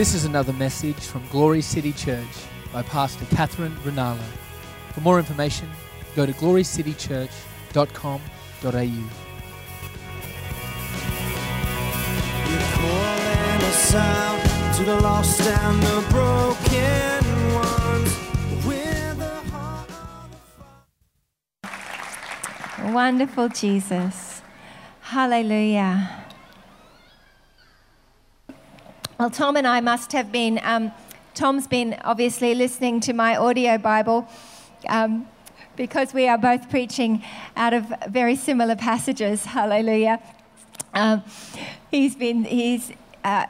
This is another message from Glory City Church by Pastor Catherine Renala. For more information, go to glorycitychurch.com.au. Wonderful Jesus. calling us out to the lost and the broken ones. With a heart of Wonderful Jesus. Hallelujah. Well, Tom and I must have been, um, Tom's been obviously listening to my audio Bible um, because we are both preaching out of very similar passages. Hallelujah. Um, he's been, he's, uh,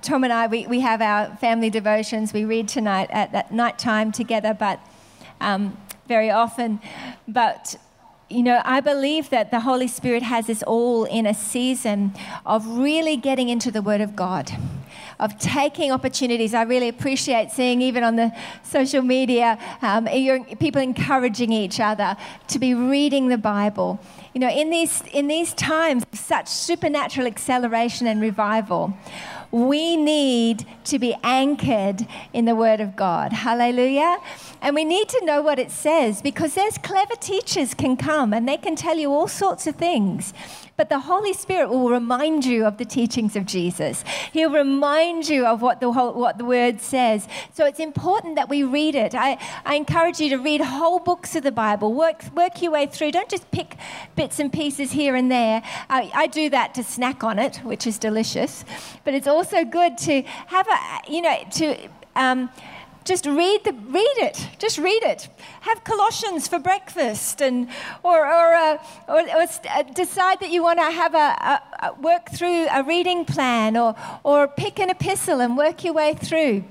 Tom and I, we, we have our family devotions. We read tonight at, at night time together, but um, very often. But you know, I believe that the Holy Spirit has us all in a season of really getting into the Word of God, of taking opportunities. I really appreciate seeing, even on the social media, um, people encouraging each other to be reading the Bible. You know, in these, in these times of such supernatural acceleration and revival, we need to be anchored in the Word of God. Hallelujah. And we need to know what it says because there's clever teachers can come and they can tell you all sorts of things. But the Holy Spirit will remind you of the teachings of Jesus. He'll remind you of what the, whole, what the Word says. So it's important that we read it. I, I encourage you to read whole books of the Bible. Work, work your way through. Don't just pick bits and pieces here and there. I, I do that to snack on it, which is delicious. But it's also good to have a, you know, to. Um, just read the read it. Just read it. Have colossians for breakfast and or or, uh, or, or uh, decide that you want to have a, a, a work through a reading plan or or pick an epistle and work your way through.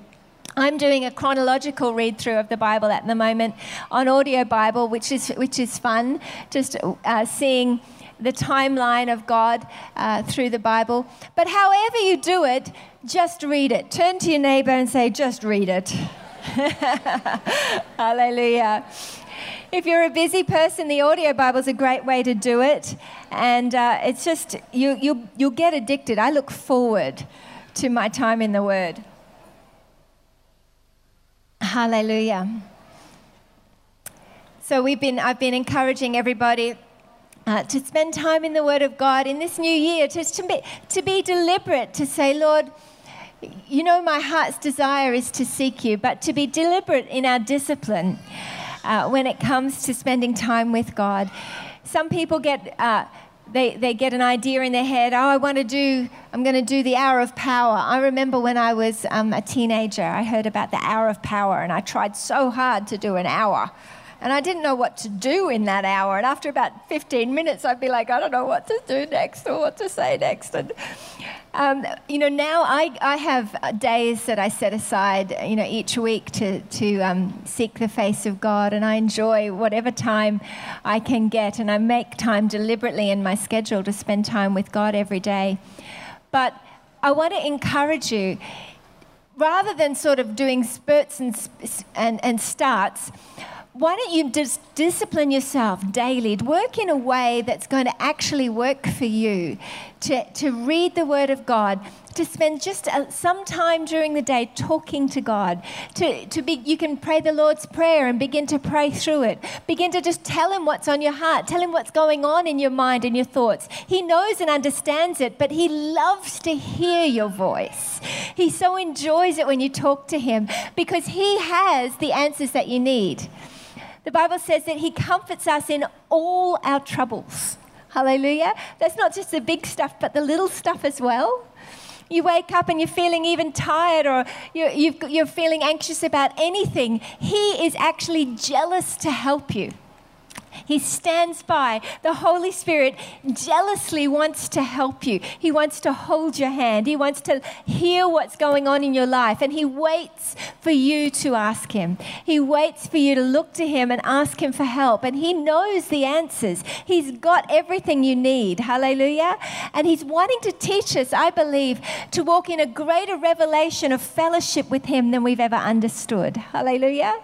I'm doing a chronological read through of the Bible at the moment on audio Bible, which is which is fun. Just uh, seeing the timeline of God uh, through the Bible. But however you do it, just read it. Turn to your neighbor and say, "Just read it." Hallelujah. If you're a busy person, the audio is a great way to do it, and uh, it's just you you you'll get addicted. I look forward to my time in the Word. Hallelujah. So we've been, I've been encouraging everybody uh, to spend time in the Word of God in this new year, just to be, to be deliberate, to say, Lord, you know, my heart's desire is to seek you, but to be deliberate in our discipline uh, when it comes to spending time with God. Some people get. Uh, they, they get an idea in their head, oh, I want to do, I'm going to do the hour of power. I remember when I was um, a teenager, I heard about the hour of power, and I tried so hard to do an hour. And I didn't know what to do in that hour. And after about 15 minutes, I'd be like, I don't know what to do next or what to say next. And, um, you know, now I, I have days that I set aside, you know, each week to, to um, seek the face of God. And I enjoy whatever time I can get. And I make time deliberately in my schedule to spend time with God every day. But I want to encourage you rather than sort of doing spurts and, and, and starts, why don't you just discipline yourself daily? Work in a way that's going to actually work for you. To, to read the Word of God, to spend just a, some time during the day talking to God. To, to be, you can pray the Lord's Prayer and begin to pray through it. Begin to just tell Him what's on your heart. Tell Him what's going on in your mind and your thoughts. He knows and understands it, but He loves to hear your voice. He so enjoys it when you talk to Him because He has the answers that you need. The Bible says that He comforts us in all our troubles. Hallelujah. That's not just the big stuff, but the little stuff as well. You wake up and you're feeling even tired or you're, you've, you're feeling anxious about anything. He is actually jealous to help you. He stands by. The Holy Spirit jealously wants to help you. He wants to hold your hand. He wants to hear what's going on in your life. And He waits for you to ask Him. He waits for you to look to Him and ask Him for help. And He knows the answers. He's got everything you need. Hallelujah. And He's wanting to teach us, I believe, to walk in a greater revelation of fellowship with Him than we've ever understood. Hallelujah.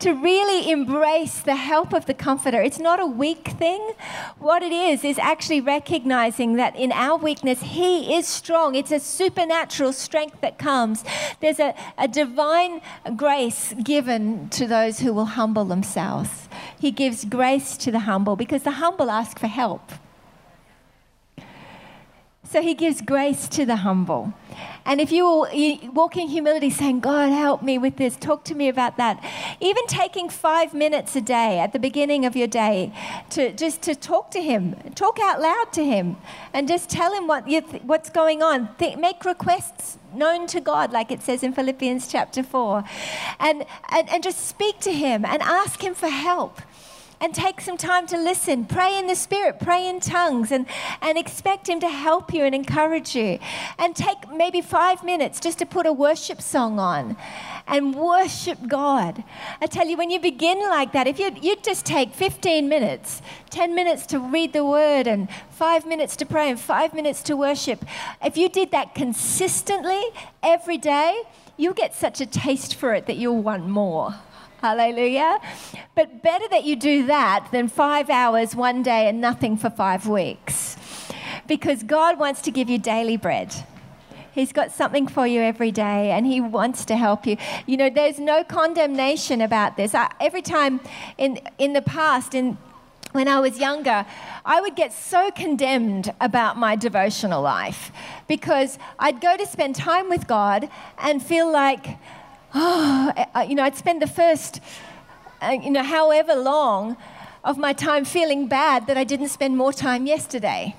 To really embrace the help of the Comforter. It's not a weak thing. What it is, is actually recognizing that in our weakness, He is strong. It's a supernatural strength that comes. There's a, a divine grace given to those who will humble themselves. He gives grace to the humble because the humble ask for help. So he gives grace to the humble. And if you, will, walk in humility saying, God, help me with this, talk to me about that. Even taking five minutes a day at the beginning of your day to just to talk to him, talk out loud to him, and just tell him what you th- what's going on. Th- make requests known to God, like it says in Philippians chapter 4. And, and, and just speak to him and ask him for help and take some time to listen. Pray in the Spirit, pray in tongues, and, and expect Him to help you and encourage you. And take maybe five minutes just to put a worship song on and worship God. I tell you, when you begin like that, if you you just take 15 minutes, 10 minutes to read the Word, and five minutes to pray, and five minutes to worship, if you did that consistently every day, you'll get such a taste for it that you'll want more. Hallelujah. But better that you do that than five hours one day and nothing for five weeks. Because God wants to give you daily bread. He's got something for you every day and He wants to help you. You know, there's no condemnation about this. I, every time in, in the past, in, when I was younger, I would get so condemned about my devotional life because I'd go to spend time with God and feel like, oh, you know, I'd spend the first, uh, you know, however long of my time feeling bad that I didn't spend more time yesterday.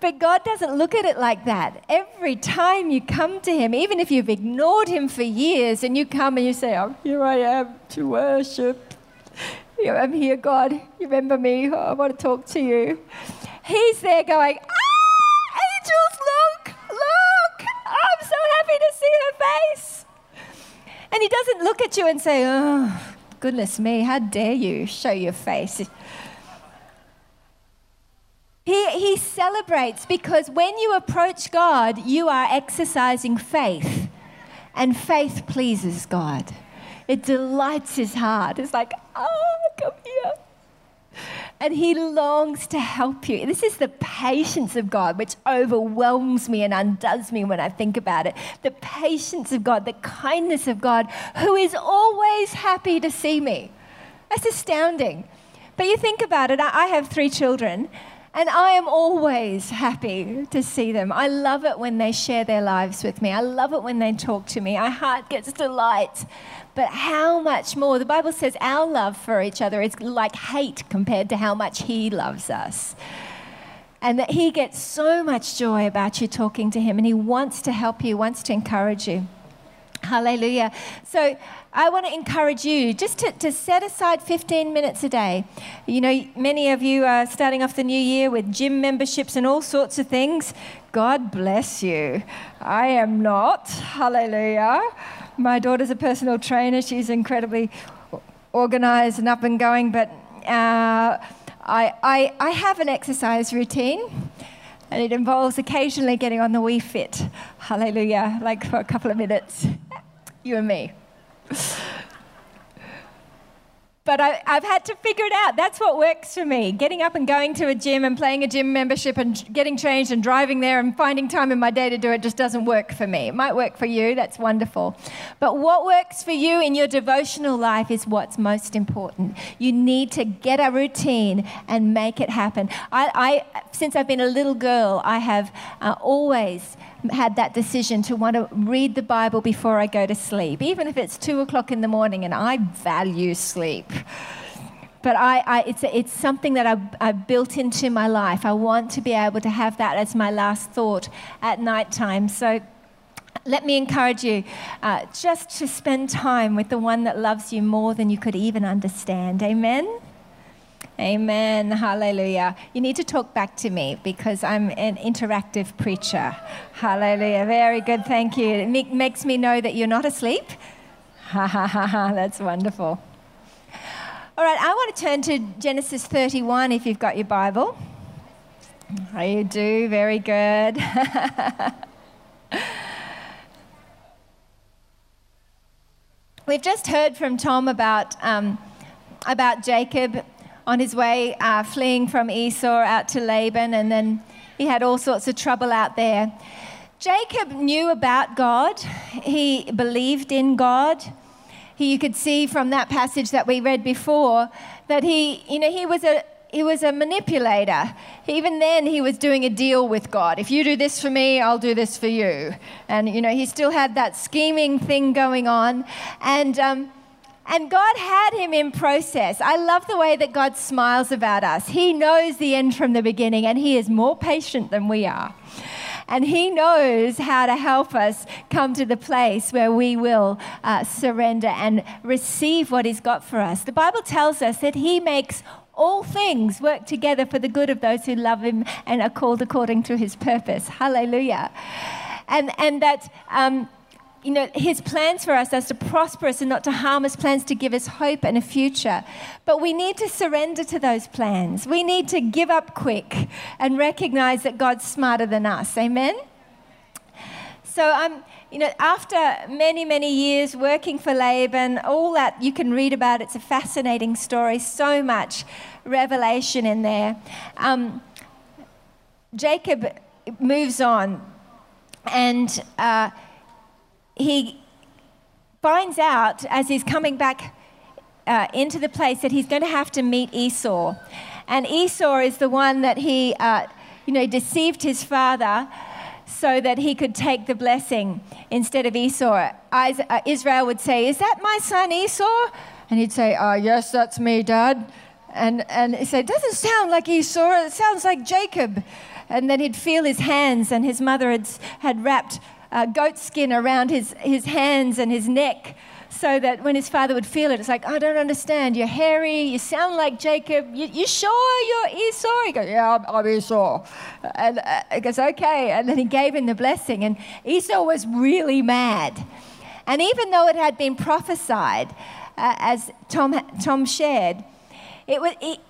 But God doesn't look at it like that. Every time you come to Him, even if you've ignored Him for years, and you come and you say, Oh, here I am to worship. I'm here, God. You remember me? Oh, I want to talk to you. He's there going, Ah, angels, look, look. I'm so happy to see her face. And he doesn't look at you and say, Oh, goodness me, how dare you show your face? He, he celebrates because when you approach God, you are exercising faith, and faith pleases God. It delights his heart. It's like, oh, come here. And he longs to help you. This is the patience of God, which overwhelms me and undoes me when I think about it. The patience of God, the kindness of God, who is always happy to see me. That's astounding. But you think about it, I have three children, and I am always happy to see them. I love it when they share their lives with me. I love it when they talk to me. My heart gets delight. But how much more? The Bible says our love for each other is like hate compared to how much He loves us. And that He gets so much joy about you talking to Him, and He wants to help you, wants to encourage you. Hallelujah. So I want to encourage you just to, to set aside 15 minutes a day. You know, many of you are starting off the new year with gym memberships and all sorts of things. God bless you. I am not. Hallelujah. My daughter's a personal trainer. She's incredibly organized and up and going, but uh, I, I, I have an exercise routine and it involves occasionally getting on the Wii Fit. Hallelujah, like for a couple of minutes. You and me. But I, have had to figure it out. That's what works for me. Getting up and going to a gym and playing a gym membership and getting changed and driving there and finding time in my day to do it just doesn't work for me. It might work for you, that's wonderful. But what works for you in your devotional life is what's most important. You need to get a routine and make it happen. I, I since I've been a little girl, I have uh, always had that decision to want to read the Bible before I go to sleep, even if it's two o'clock in the morning, and I value sleep. But I, I, it's, it's something that I, I built into my life. I want to be able to have that as my last thought at night time. So let me encourage you uh, just to spend time with the one that loves you more than you could even understand. Amen? Amen. Hallelujah. You need to talk back to me because I'm an interactive preacher. Hallelujah. Very good. Thank you. It makes me know that you're not asleep. Ha ha ha ha. That's wonderful. All right, I want to turn to Genesis 31 if you've got your Bible. Oh, you do. Very good. We've just heard from Tom about, um, about Jacob on his way uh, fleeing from Esau out to Laban, and then he had all sorts of trouble out there. Jacob knew about God, he believed in God. He, you could see from that passage that we read before that he, you know, he was a he was a manipulator. Even then, he was doing a deal with God. If you do this for me, I'll do this for you. And, you know, he still had that scheming thing going on. And, um, and God had him in process. I love the way that God smiles about us. He knows the end from the beginning, and He is more patient than we are. And He knows how to help us come to the place where we will uh, surrender and receive what He's got for us. The Bible tells us that He makes all things work together for the good of those who love Him and are called according to His purpose. Hallelujah. And, and that. Um, you know, his plans for us as to prosper us and not to harm us, plans to give us hope and a future. But we need to surrender to those plans. We need to give up quick and recognize that God's smarter than us. Amen? So, um, you know, after many, many years working for Laban, all that you can read about, it's a fascinating story, so much revelation in there. Um, Jacob moves on and uh, he finds out as he's coming back uh, into the place that he's going to have to meet Esau. And Esau is the one that he, uh, you know, deceived his father so that he could take the blessing instead of Esau. Uh, Israel would say, Is that my son Esau? And he'd say, Oh, yes, that's me, Dad. And, and he said, It Doesn't sound like Esau, it sounds like Jacob. And then he'd feel his hands, and his mother had, had wrapped uh, goat skin around his, his hands and his neck so that when his father would feel it, it's like, I don't understand. You're hairy. You sound like Jacob. You, you sure you're Esau? He goes, Yeah, I'm, I'm Esau. And uh, he goes, Okay. And then he gave him the blessing. And Esau was really mad. And even though it had been prophesied, uh, as Tom, Tom shared, it was. It,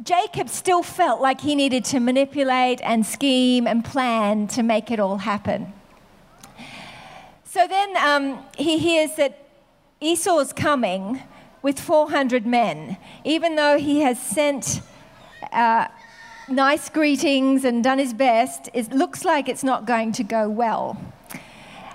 Jacob still felt like he needed to manipulate and scheme and plan to make it all happen. So then um, he hears that Esau's coming with 400 men, even though he has sent uh, nice greetings and done his best, it looks like it's not going to go well.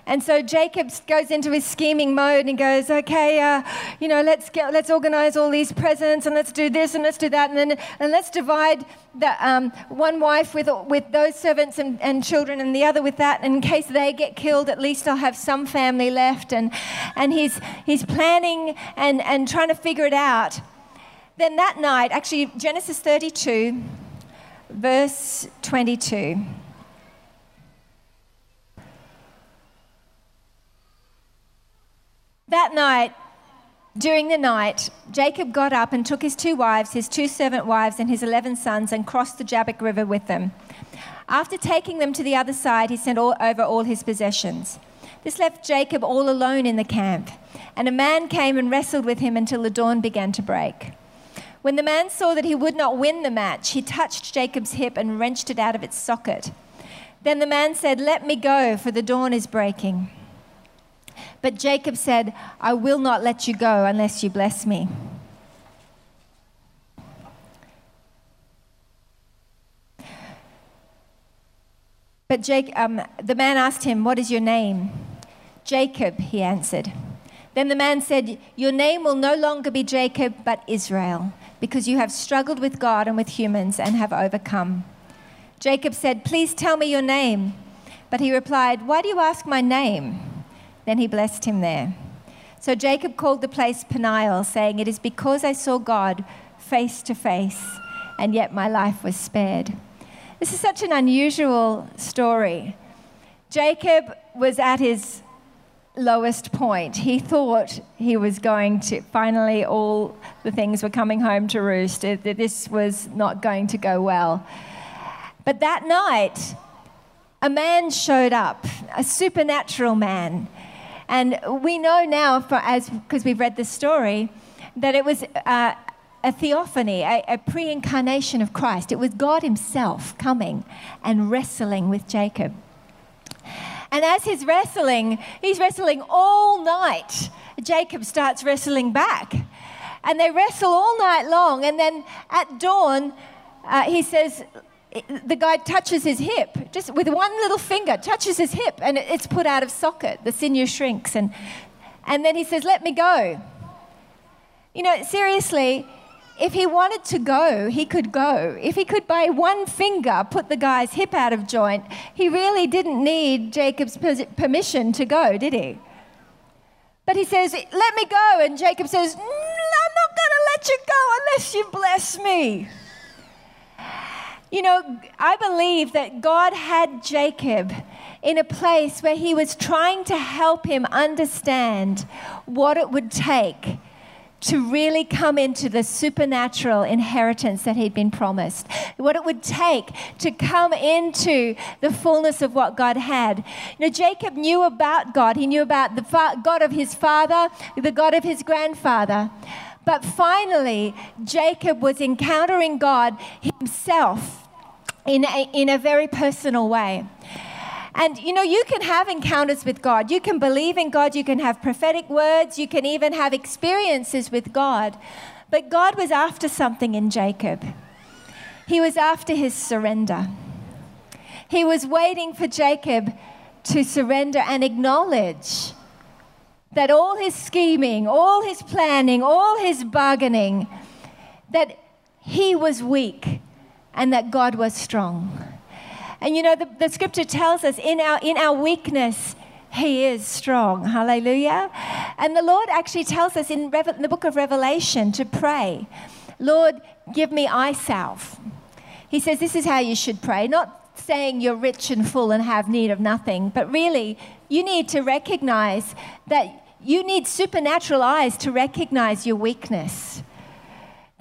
And so Jacob goes into his scheming mode and he goes, okay, uh, you know, let's get, let's organize all these presents and let's do this and let's do that and then and let's divide the, um, one wife with, with those servants and, and children and the other with that. And in case they get killed, at least I'll have some family left. And, and he's, he's planning and, and trying to figure it out. Then that night, actually, Genesis 32, verse 22. That night, during the night, Jacob got up and took his two wives, his two servant wives, and his eleven sons and crossed the Jabbok River with them. After taking them to the other side, he sent all, over all his possessions. This left Jacob all alone in the camp, and a man came and wrestled with him until the dawn began to break. When the man saw that he would not win the match, he touched Jacob's hip and wrenched it out of its socket. Then the man said, Let me go, for the dawn is breaking. But Jacob said, I will not let you go unless you bless me. But Jake, um, the man asked him, What is your name? Jacob, he answered. Then the man said, Your name will no longer be Jacob, but Israel, because you have struggled with God and with humans and have overcome. Jacob said, Please tell me your name. But he replied, Why do you ask my name? Then he blessed him there. So Jacob called the place Peniel, saying, It is because I saw God face to face, and yet my life was spared. This is such an unusual story. Jacob was at his lowest point. He thought he was going to, finally, all the things were coming home to roost. that This was not going to go well. But that night, a man showed up, a supernatural man. And we know now, as because we've read the story, that it was uh, a theophany, a, a pre incarnation of Christ. It was God Himself coming and wrestling with Jacob. And as he's wrestling, he's wrestling all night. Jacob starts wrestling back. And they wrestle all night long. And then at dawn, uh, he says, the guy touches his hip, just with one little finger, touches his hip, and it's put out of socket. The sinew shrinks. And, and then he says, Let me go. You know, seriously, if he wanted to go, he could go. If he could, by one finger, put the guy's hip out of joint, he really didn't need Jacob's permission to go, did he? But he says, Let me go. And Jacob says, I'm not going to let you go unless you bless me. You know, I believe that God had Jacob in a place where he was trying to help him understand what it would take to really come into the supernatural inheritance that he'd been promised. What it would take to come into the fullness of what God had. You know, Jacob knew about God. He knew about the fa- God of his father, the God of his grandfather. But finally, Jacob was encountering God himself in a, in a very personal way. And you know, you can have encounters with God. You can believe in God. You can have prophetic words. You can even have experiences with God. But God was after something in Jacob. He was after his surrender. He was waiting for Jacob to surrender and acknowledge that all his scheming, all his planning, all his bargaining, that he was weak and that God was strong. And you know, the, the scripture tells us in our, in our weakness, he is strong. Hallelujah. And the Lord actually tells us in, Reve- in the book of Revelation to pray, Lord, give me eye salve. He says this is how you should pray, not saying you're rich and full and have need of nothing, but really you need to recognize that you need supernatural eyes to recognize your weakness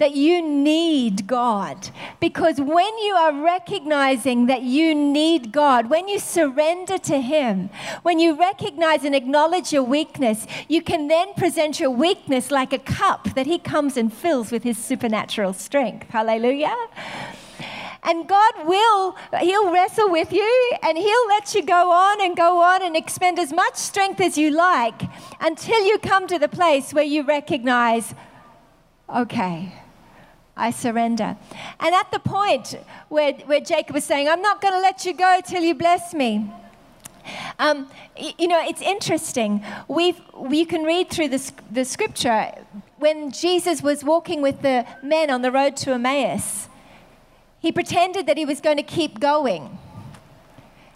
that you need God. Because when you are recognizing that you need God, when you surrender to Him, when you recognize and acknowledge your weakness, you can then present your weakness like a cup that He comes and fills with His supernatural strength. Hallelujah. And God will, He'll wrestle with you and He'll let you go on and go on and expend as much strength as you like until you come to the place where you recognize, okay, I surrender. And at the point where, where Jacob was saying, I'm not going to let you go till you bless me. Um, you know, it's interesting. We've, you can read through the, the scripture when Jesus was walking with the men on the road to Emmaus. He pretended that he was going to keep going.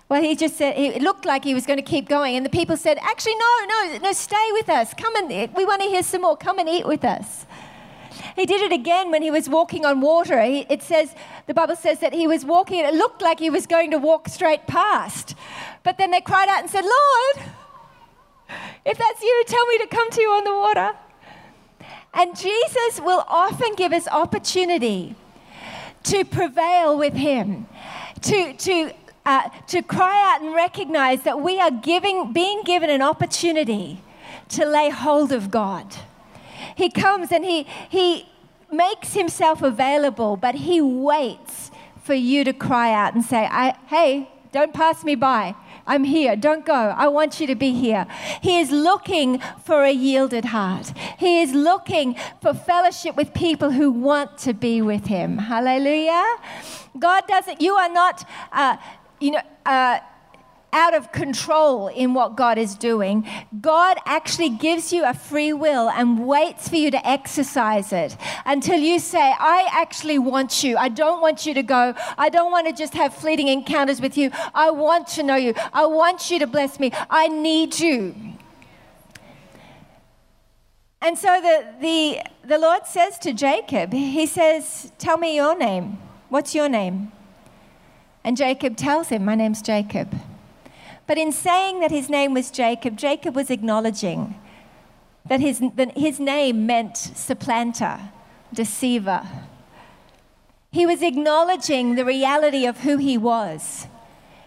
Well, he just said, it looked like he was going to keep going. And the people said, Actually, no, no, no, stay with us. Come and, we want to hear some more. Come and eat with us. He did it again when he was walking on water. He, it says, the Bible says that he was walking, it looked like he was going to walk straight past. But then they cried out and said, Lord, if that's you, tell me to come to you on the water. And Jesus will often give us opportunity to prevail with him, to, to, uh, to cry out and recognize that we are giving, being given an opportunity to lay hold of God. He comes and he, he makes himself available, but he waits for you to cry out and say, Hey, don't pass me by. I'm here. Don't go. I want you to be here. He is looking for a yielded heart. He is looking for fellowship with people who want to be with him. Hallelujah. God doesn't, you are not, uh, you know, uh, out of control in what God is doing. God actually gives you a free will and waits for you to exercise it until you say, I actually want you. I don't want you to go. I don't want to just have fleeting encounters with you. I want to know you. I want you to bless me. I need you. And so the, the, the Lord says to Jacob, He says, Tell me your name. What's your name? And Jacob tells him, My name's Jacob. But in saying that his name was Jacob, Jacob was acknowledging that his, that his name meant supplanter, deceiver. He was acknowledging the reality of who he was.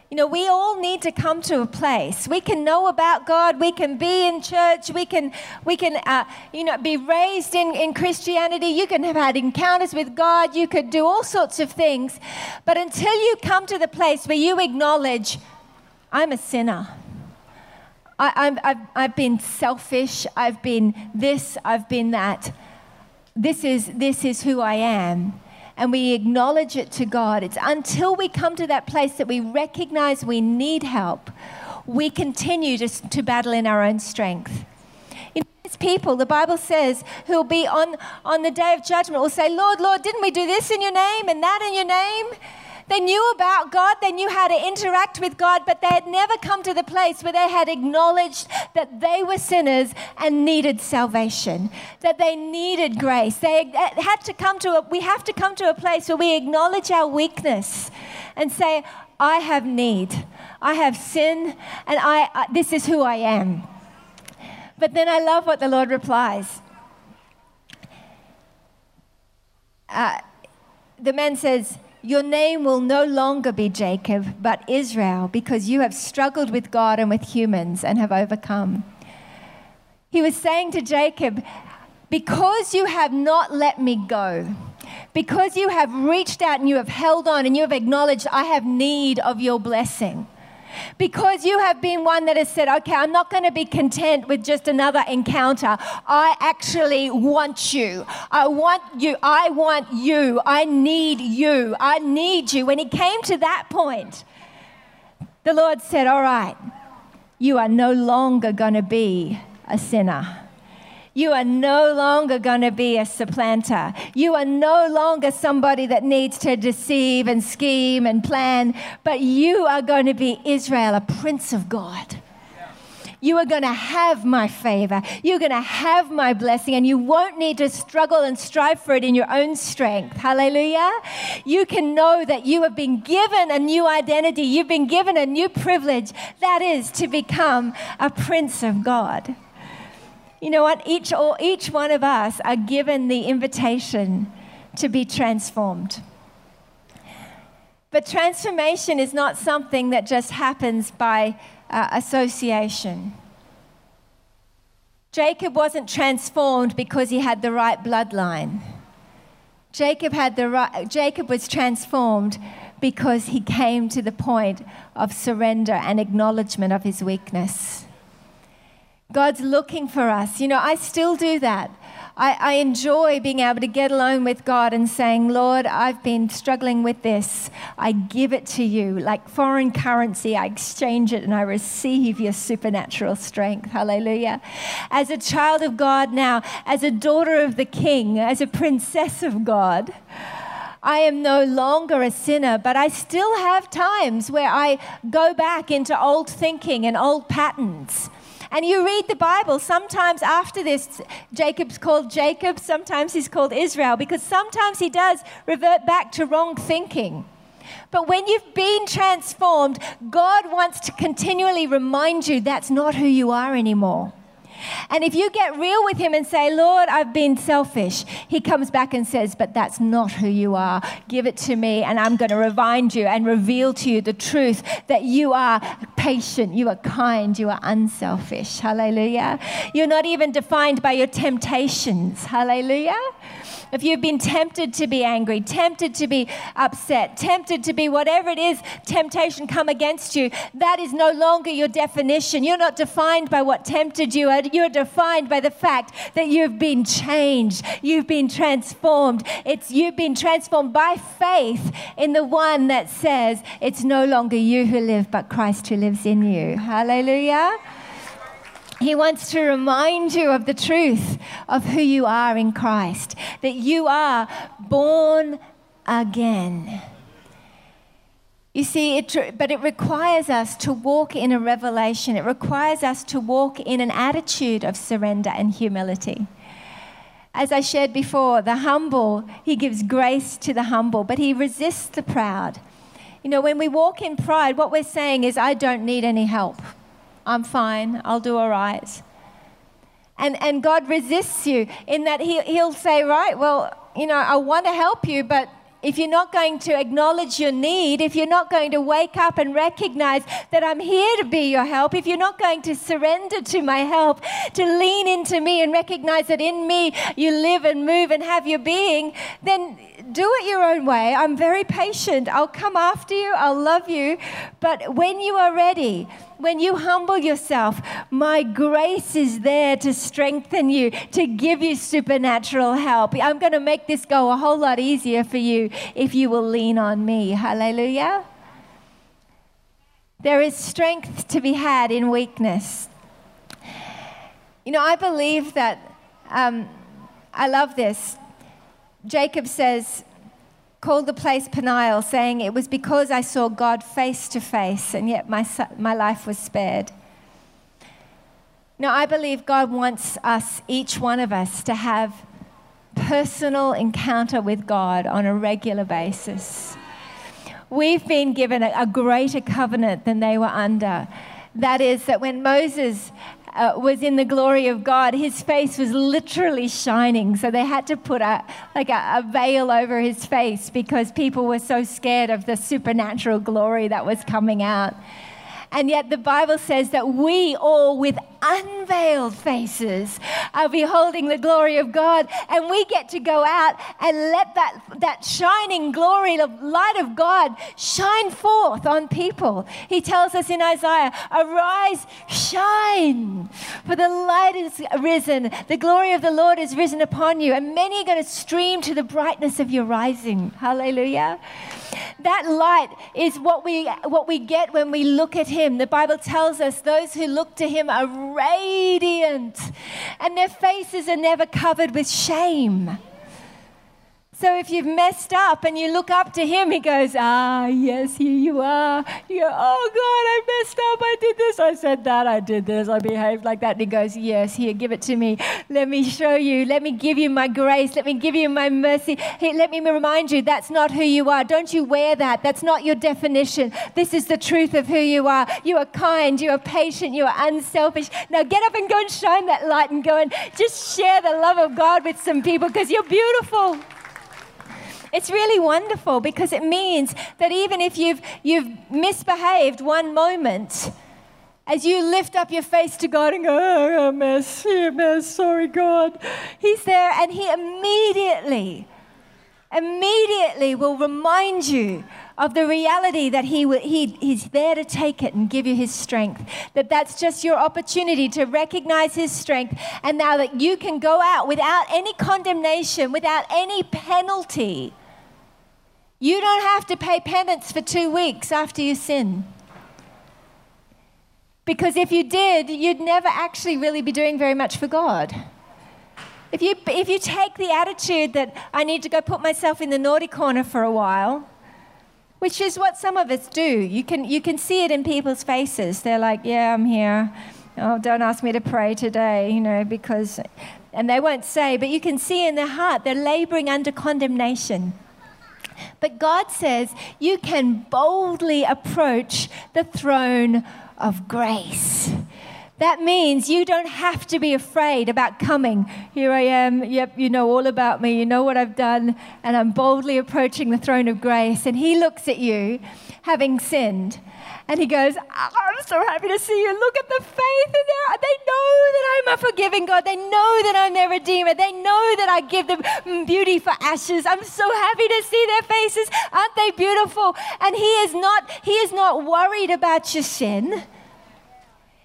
You know, we all need to come to a place. We can know about God. We can be in church. We can, we can, uh, you know, be raised in, in Christianity. You can have had encounters with God. You could do all sorts of things. But until you come to the place where you acknowledge I'm a sinner. I, have I've been selfish. I've been this. I've been that. this is, this is who I am. And we acknowledge it to God. It's until we come to that place that we recognize we need help, we continue to, to battle in our own strength. In these people, the Bible says, who'll be on, on the day of judgment, will say, Lord, Lord, didn't we do this in your name and that in your name? They knew about God, they knew how to interact with God, but they had never come to the place where they had acknowledged that they were sinners and needed salvation, that they needed grace. They had to come to a, we have to come to a place where we acknowledge our weakness and say, I have need. I have sin, and I, I this is who I am. But then I love what the Lord replies. Uh, the man says, Your name will no longer be Jacob, but Israel, because you have struggled with God and with humans and have overcome. He was saying to Jacob, Because you have not let me go, because you have reached out and you have held on and you have acknowledged, I have need of your blessing. Because you have been one that has said, okay, I'm not going to be content with just another encounter. I actually want you. I want you. I want you. I need you. I need you. When he came to that point, the Lord said, All right, you are no longer going to be a sinner. You are no longer going to be a supplanter. You are no longer somebody that needs to deceive and scheme and plan, but you are going to be Israel, a prince of God. You are going to have my favor. You're going to have my blessing, and you won't need to struggle and strive for it in your own strength. Hallelujah. You can know that you have been given a new identity, you've been given a new privilege that is to become a prince of God. You know what? Each, or each one of us are given the invitation to be transformed. But transformation is not something that just happens by uh, association. Jacob wasn't transformed because he had the right bloodline. Jacob, had the right, Jacob was transformed because he came to the point of surrender and acknowledgement of his weakness. God's looking for us. You know, I still do that. I, I, enjoy being able to get alone with God and saying, Lord, I've been struggling with this. I give it to you. Like foreign currency, I exchange it and I receive your supernatural strength. Hallelujah. As a child of God now, as a daughter of the King, as a princess of God. I am no longer a sinner, but I still have times where I go back into old thinking and old patterns. And you read the Bible, sometimes after this, Jacob's called Jacob, sometimes he's called Israel, because sometimes he does revert back to wrong thinking. But when you've been transformed, God wants to continually remind you that's not who you are anymore. And if you get real with him and say, Lord, I've been selfish, he comes back and says, But that's not who you are. Give it to me, and I'm going to remind you and reveal to you the truth that you are patient, you are kind, you are unselfish. Hallelujah. You're not even defined by your temptations. Hallelujah. If you've been tempted to be angry, tempted to be upset, tempted to be whatever it is, temptation come against you, that is no longer your definition. You're not defined by what tempted you. You're defined by the fact that you've been changed. You've been transformed. It's you've been transformed by faith in the one that says it's no longer you who live, but Christ who lives in you. Hallelujah. He wants to remind you of the truth of who you are in Christ, that you are born again. You see, it, but it requires us to walk in a revelation. It requires us to walk in an attitude of surrender and humility. As I shared before, the humble, he gives grace to the humble, but he resists the proud. You know, when we walk in pride, what we're saying is, I don't need any help. I'm fine, I'll do all right. And, and God resists you in that he, He'll say, Right, well, you know, I want to help you, but if you're not going to acknowledge your need, if you're not going to wake up and recognize that I'm here to be your help, if you're not going to surrender to my help, to lean into me and recognize that in me you live and move and have your being, then do it your own way. I'm very patient. I'll come after you. I'll love you. But when you are ready, when you humble yourself, my grace is there to strengthen you, to give you supernatural help. I'm going to make this go a whole lot easier for you if you will lean on me. Hallelujah. There is strength to be had in weakness. You know, I believe that, um, I love this. Jacob says, called the place Peniel, saying, It was because I saw God face to face, and yet my, my life was spared. Now, I believe God wants us, each one of us, to have personal encounter with God on a regular basis. We've been given a, a greater covenant than they were under. That is, that when Moses uh, was in the glory of God, his face was literally shining. So they had to put a, like a, a, veil over his face because people were so scared of the supernatural glory that was coming out. And yet the Bible says that we all, with unveiled faces, are beholding the glory of God. And we get to go out and let that, that shining glory, the light of God, shine forth on people. He tells us in Isaiah, Arise, shine, for the light is risen. The glory of the Lord is risen upon you. And many are going to stream to the brightness of your rising. Hallelujah. That light is what we, what we get when we look at Him. The Bible tells us those who look to Him are radiant, and their faces are never covered with shame. So if you've messed up and you look up to him, he goes, Ah, yes, here you are. You go, Oh, God, I messed up. I did this. I said that. I did this. I behaved like that. And he goes, Yes, here, give it to me. Let me show you. Let me give you my grace. Let me give you my mercy. Let me remind you that's not who you are. Don't you wear that. That's not your definition. This is the truth of who you are. You are kind. You are patient. You are unselfish. Now get up and go and shine that light and go and just share the love of God with some people because you're beautiful. It's really wonderful because it means that even if you've, you've misbehaved one moment, as you lift up your face to God and go, oh, mess, mess, sorry, God, He's there and He immediately, immediately will remind you of the reality that he, he, He's there to take it and give you His strength. That that's just your opportunity to recognize His strength. And now that you can go out without any condemnation, without any penalty you don't have to pay penance for two weeks after you sin. Because if you did, you'd never actually really be doing very much for God. If you, if you take the attitude that I need to go put myself in the naughty corner for a while, which is what some of us do, you can, you can see it in people's faces. They're like, Yeah, I'm here. Oh, don't ask me to pray today, you know, because, and they won't say, but you can see in their heart they're laboring under condemnation. But God says you can boldly approach the throne of grace. That means you don't have to be afraid about coming. Here I am. Yep, you know all about me. You know what I've done. And I'm boldly approaching the throne of grace. And He looks at you, having sinned. And he goes, I'm so happy to see you. Look at the faith in there. They know that I'm a forgiving God. They know that I'm their Redeemer. They know that I give them mm, beauty for ashes. I'm so happy to see their faces. Aren't they beautiful? And he is not, he is not worried about your sin.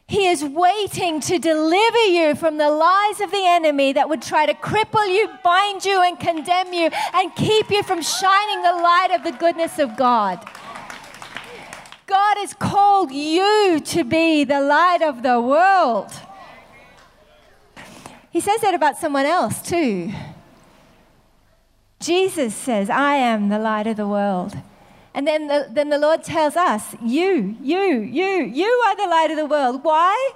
He is waiting to deliver you from the lies of the enemy that would try to cripple you, bind you, and condemn you, and keep you from shining the light of the goodness of God. God has called you to be the light of the world. He says that about someone else too. Jesus says, I am the light of the world. And then the, then the Lord tells us, You, you, you, you are the light of the world. Why?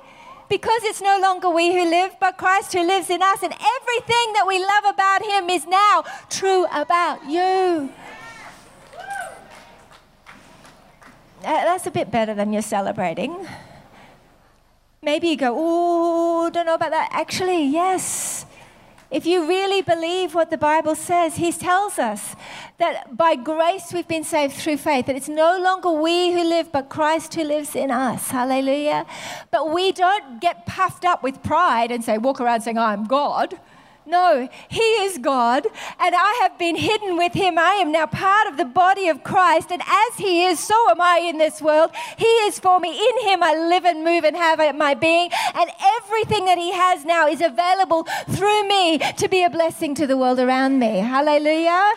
Because it's no longer we who live, but Christ who lives in us. And everything that we love about Him is now true about you. That's a bit better than you're celebrating. Maybe you go, oh, don't know about that. Actually, yes. If you really believe what the Bible says, He tells us that by grace we've been saved through faith, that it's no longer we who live, but Christ who lives in us. Hallelujah. But we don't get puffed up with pride and say, walk around saying, I'm God. No, He is God, and I have been hidden with Him. I am now part of the body of Christ, and as He is, so am I in this world. He is for me. In Him I live and move and have my being, and everything that He has now is available through me to be a blessing to the world around me. Hallelujah.